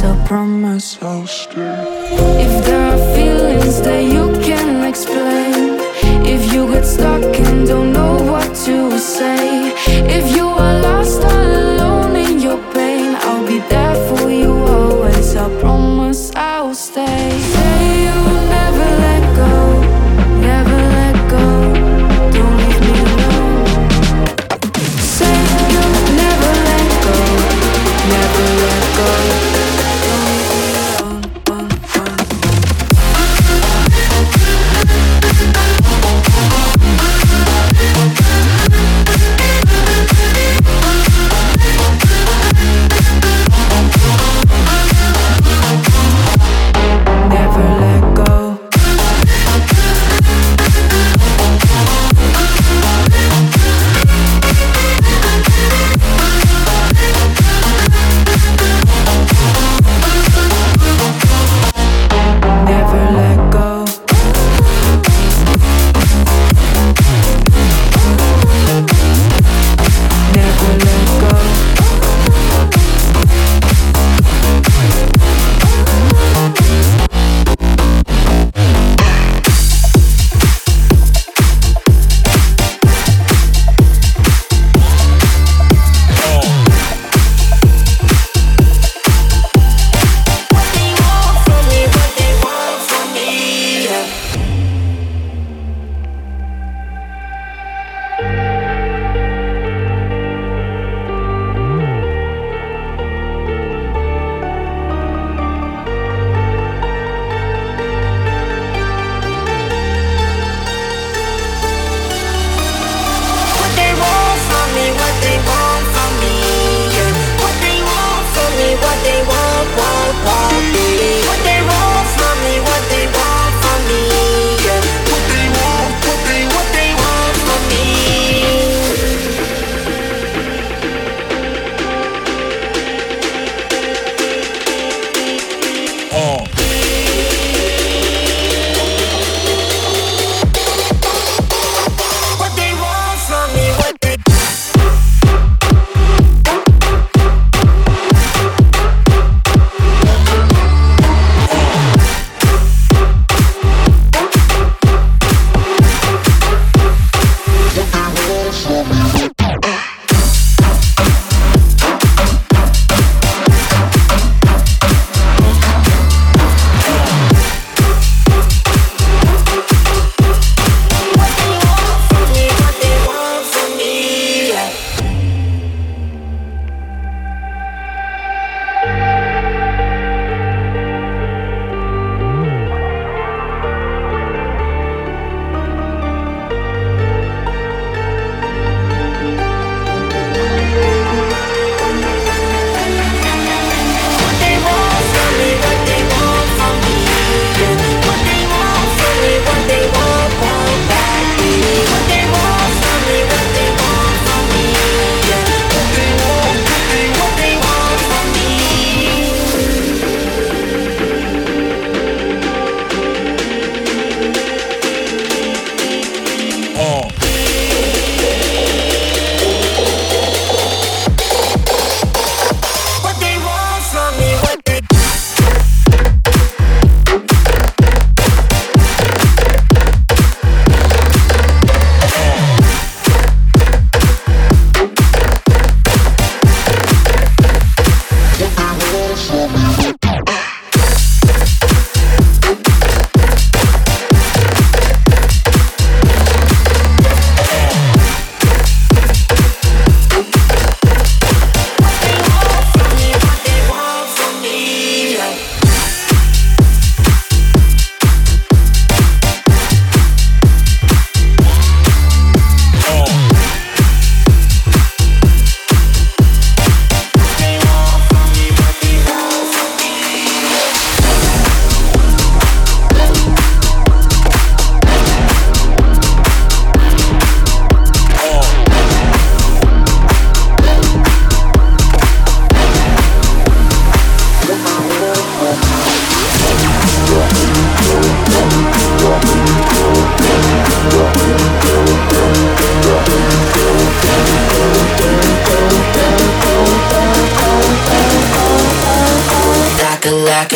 so proud.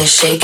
Shake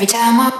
every time I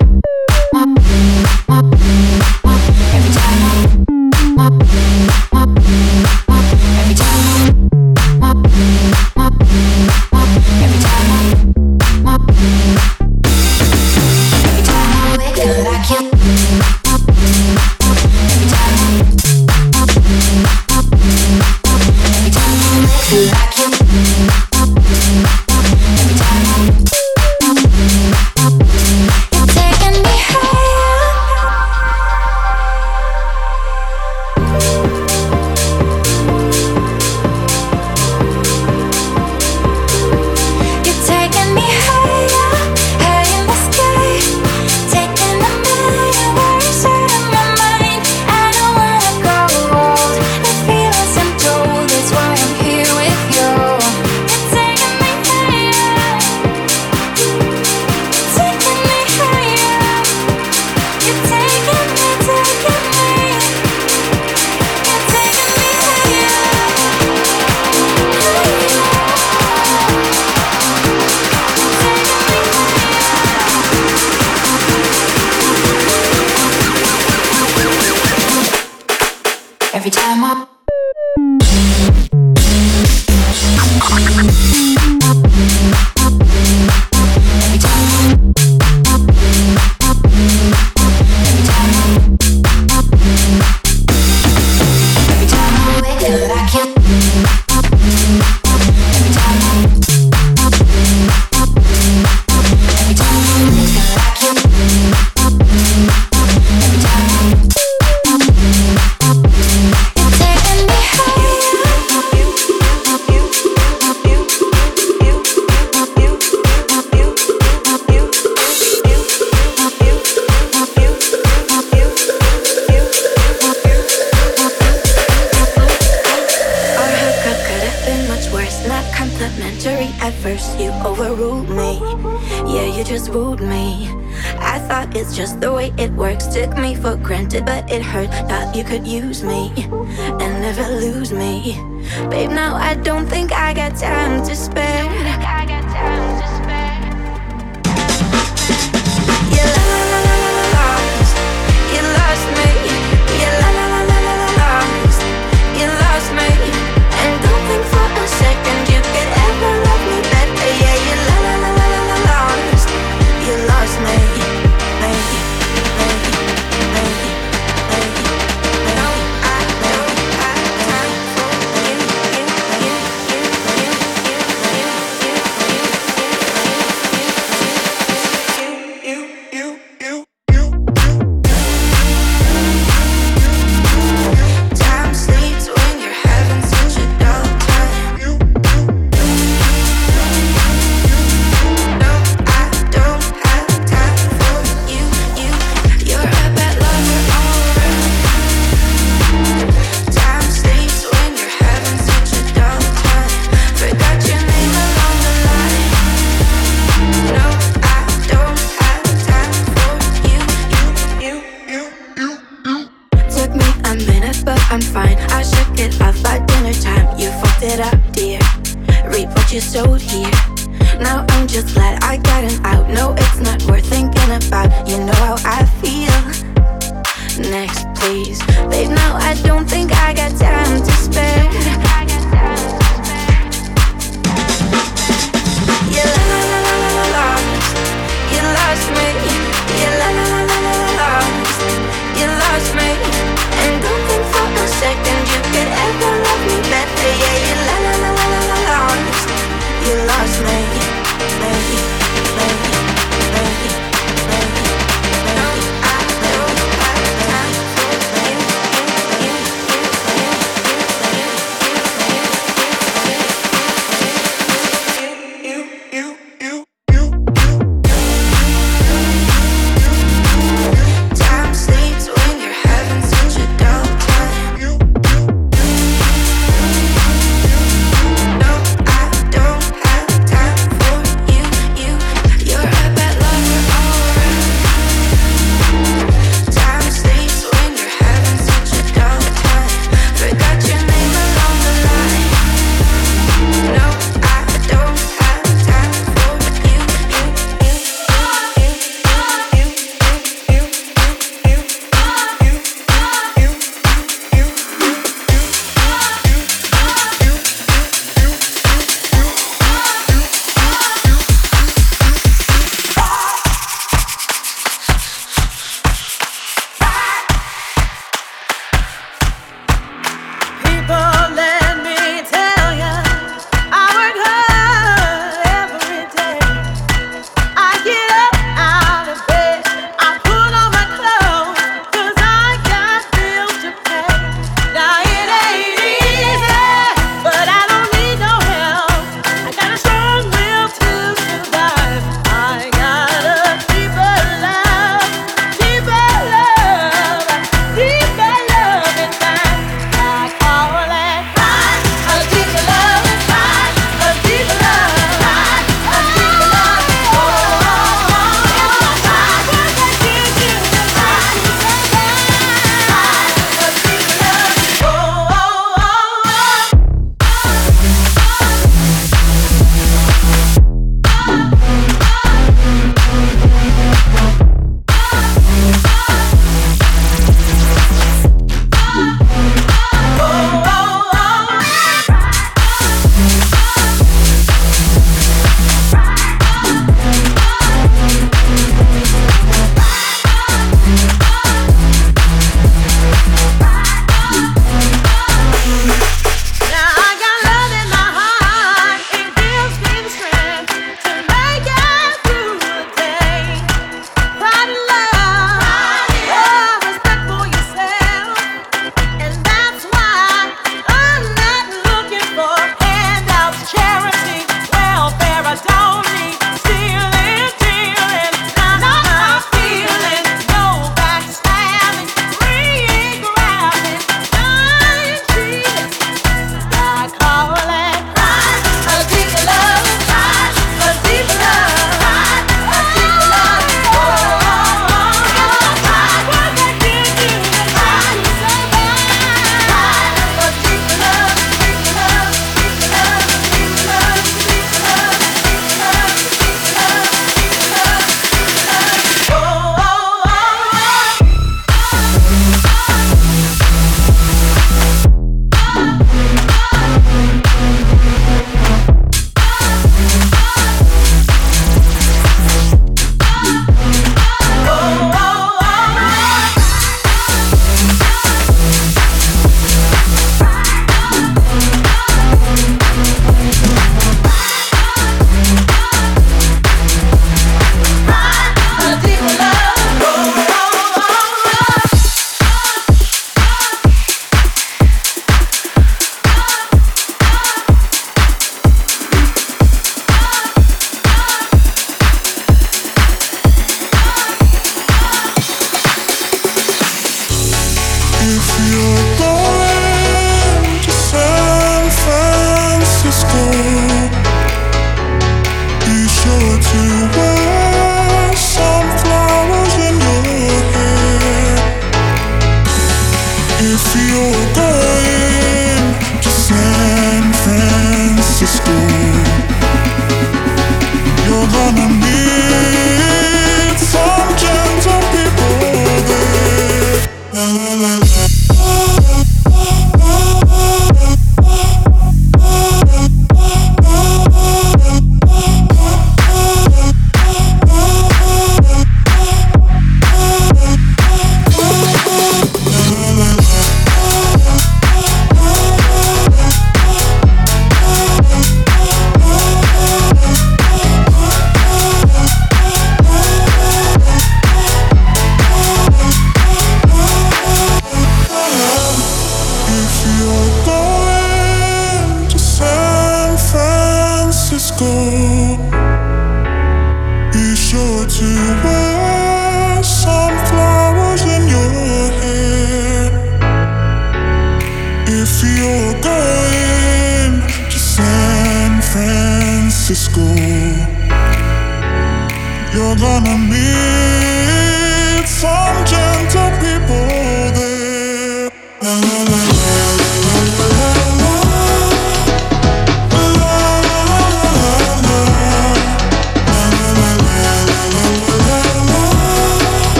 you.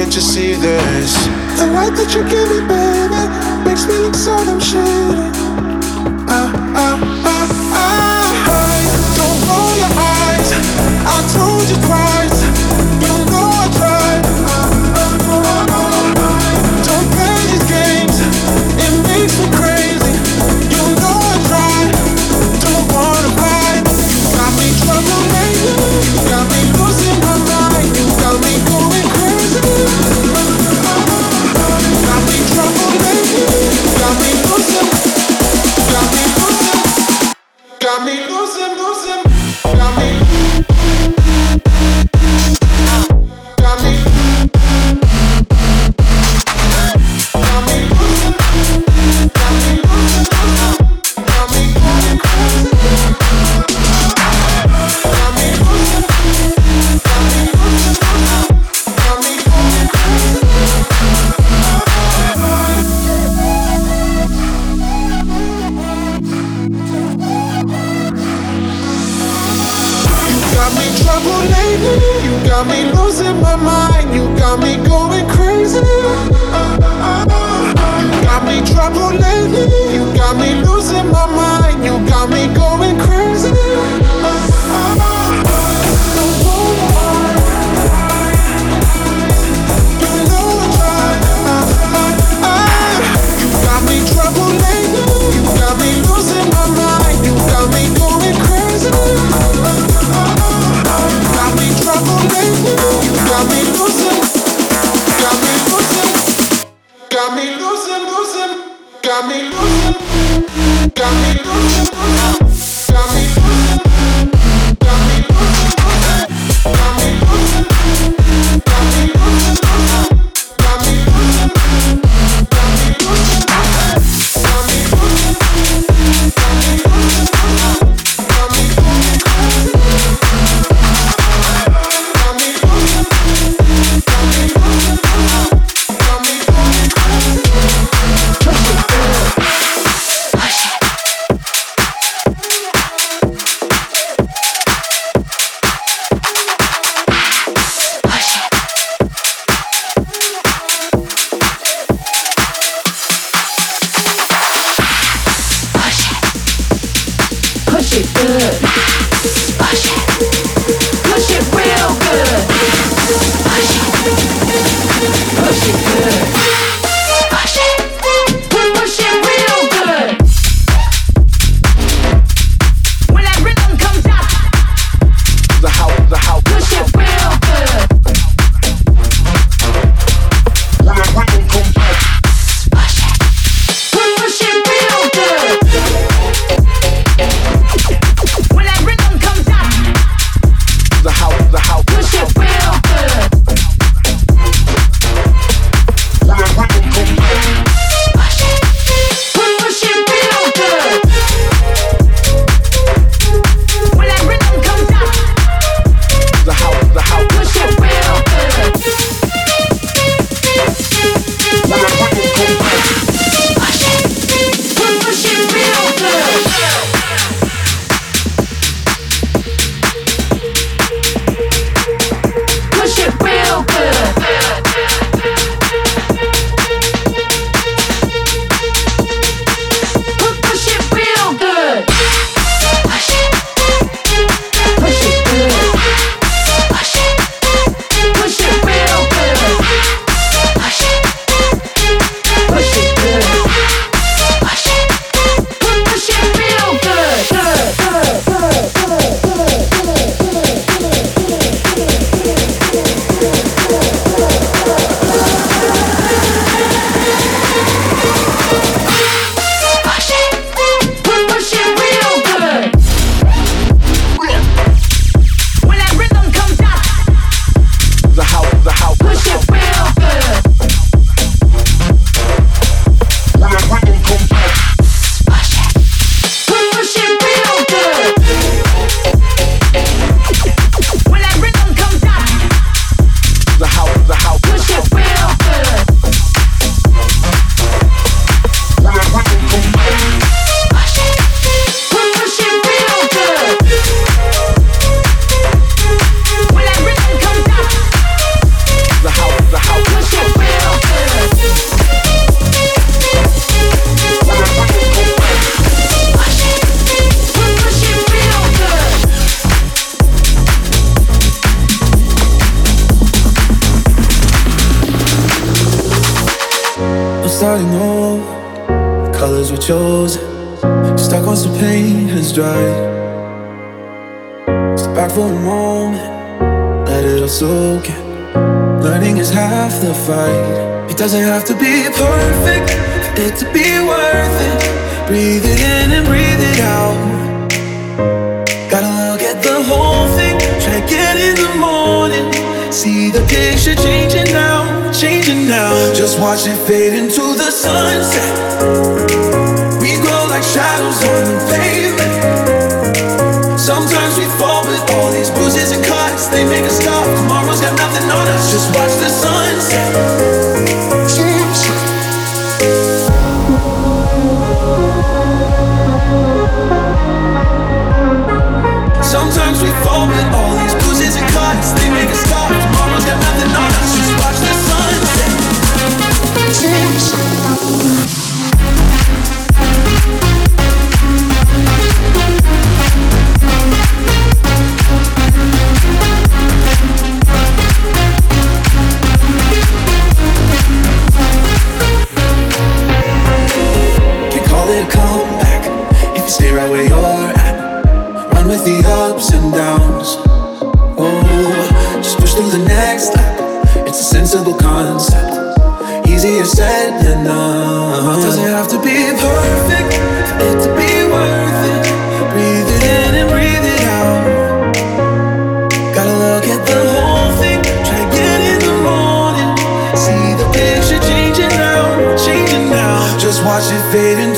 can't you see this? The light that you give me, baby. got me going crazy. Uh, uh, uh, uh got me trapped Doesn't have to be perfect for it to be worth it. Breathe it in and breathe it out. Gotta look at the whole thing, check it in the morning. See the picture changing now, changing now. Just watch it fade. fading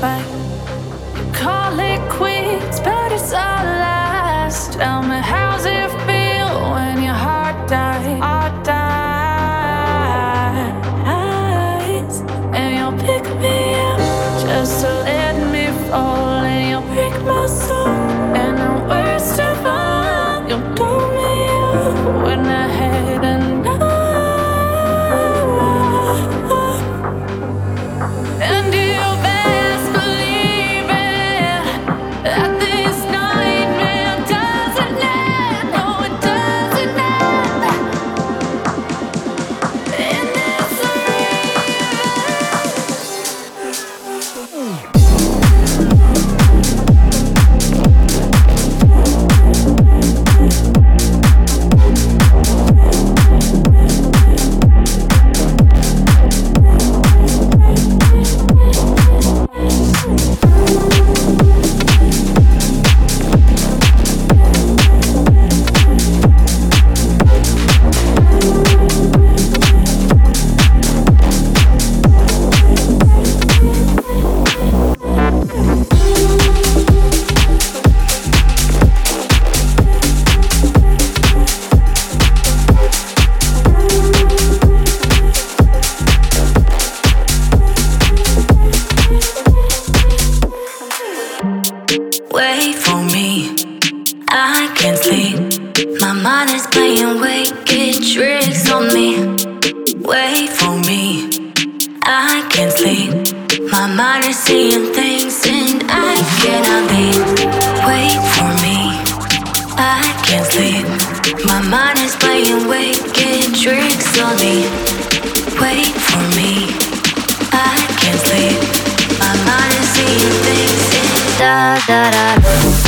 fight. My mind is playing wicked tricks on me. Wait for me. I can't sleep. My mind is seeing things in da da da.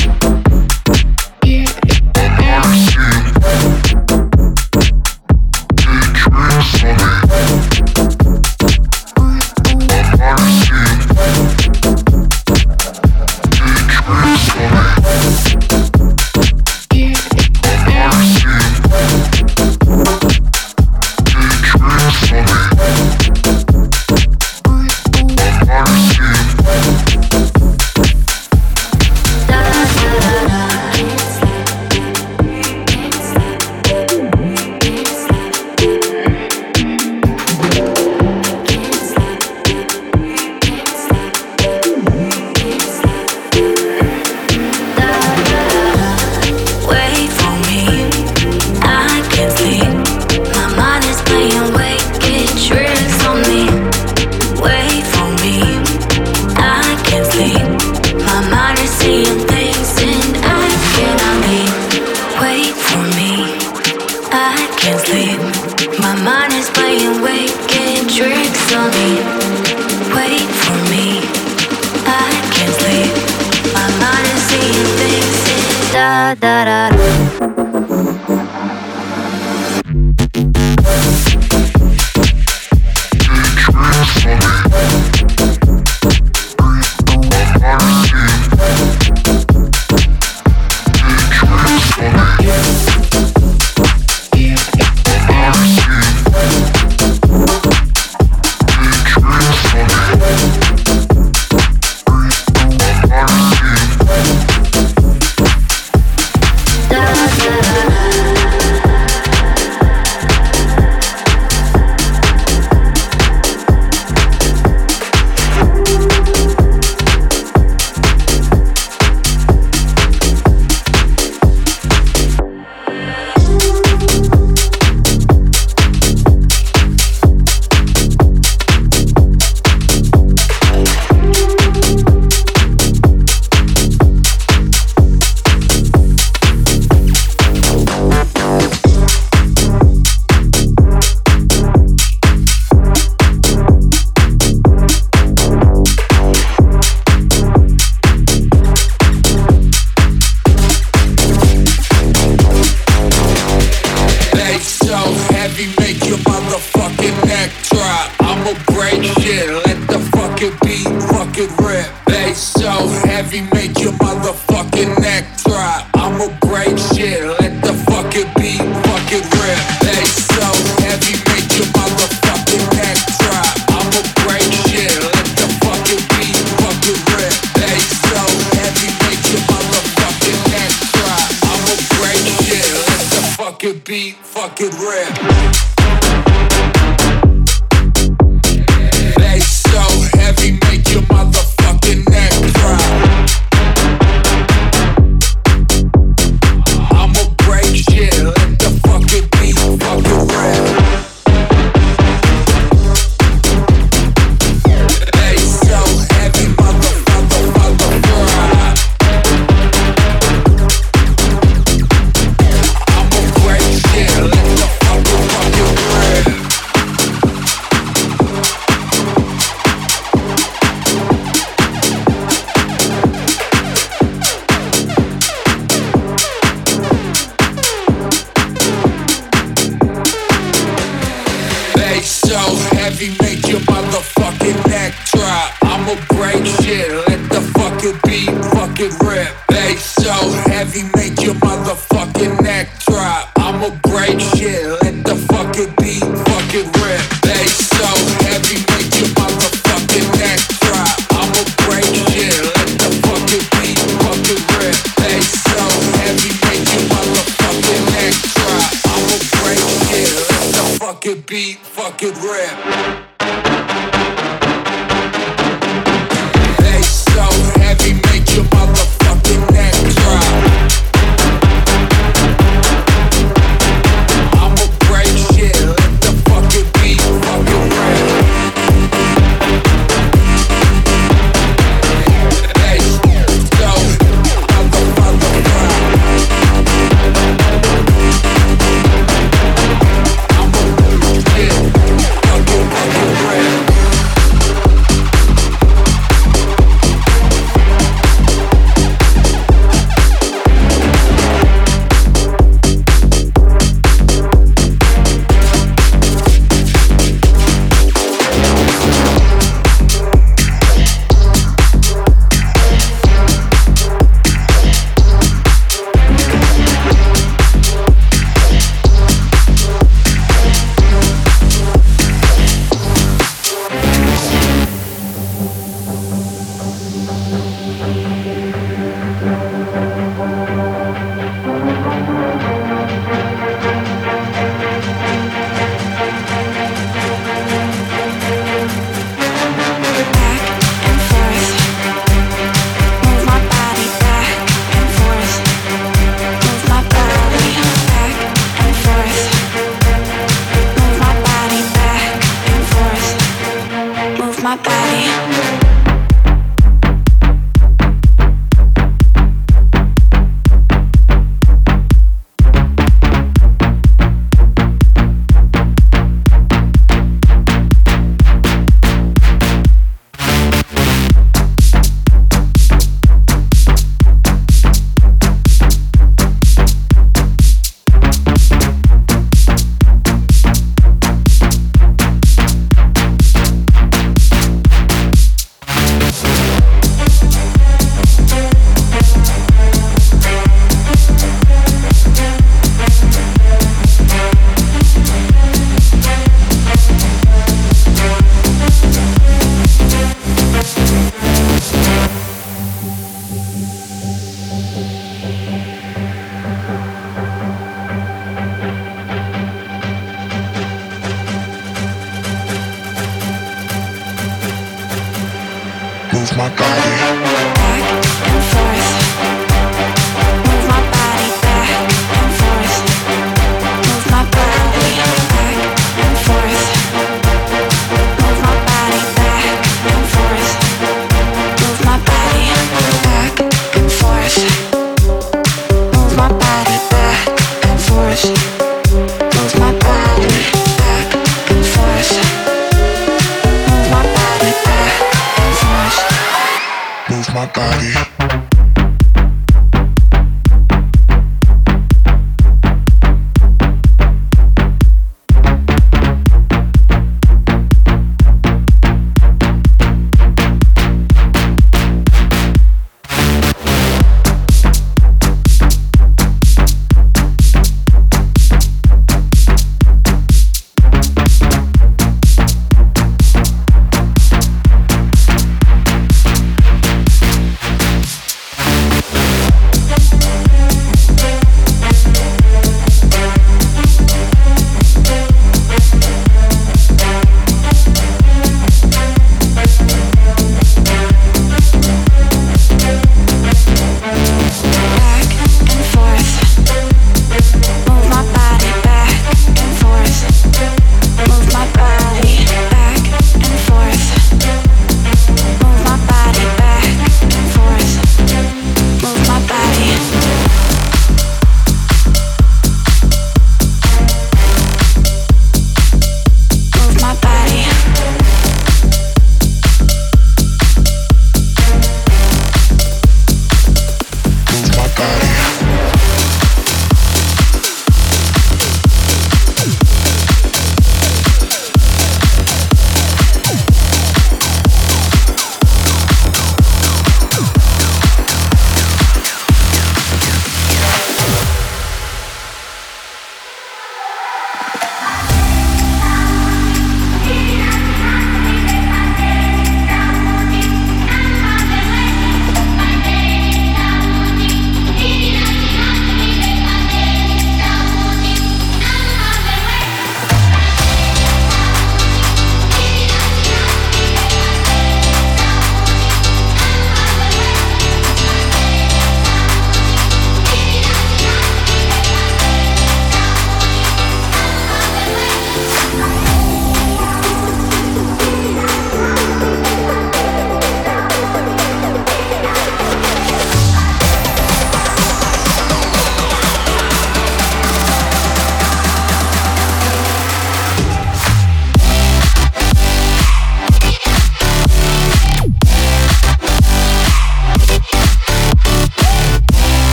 Body.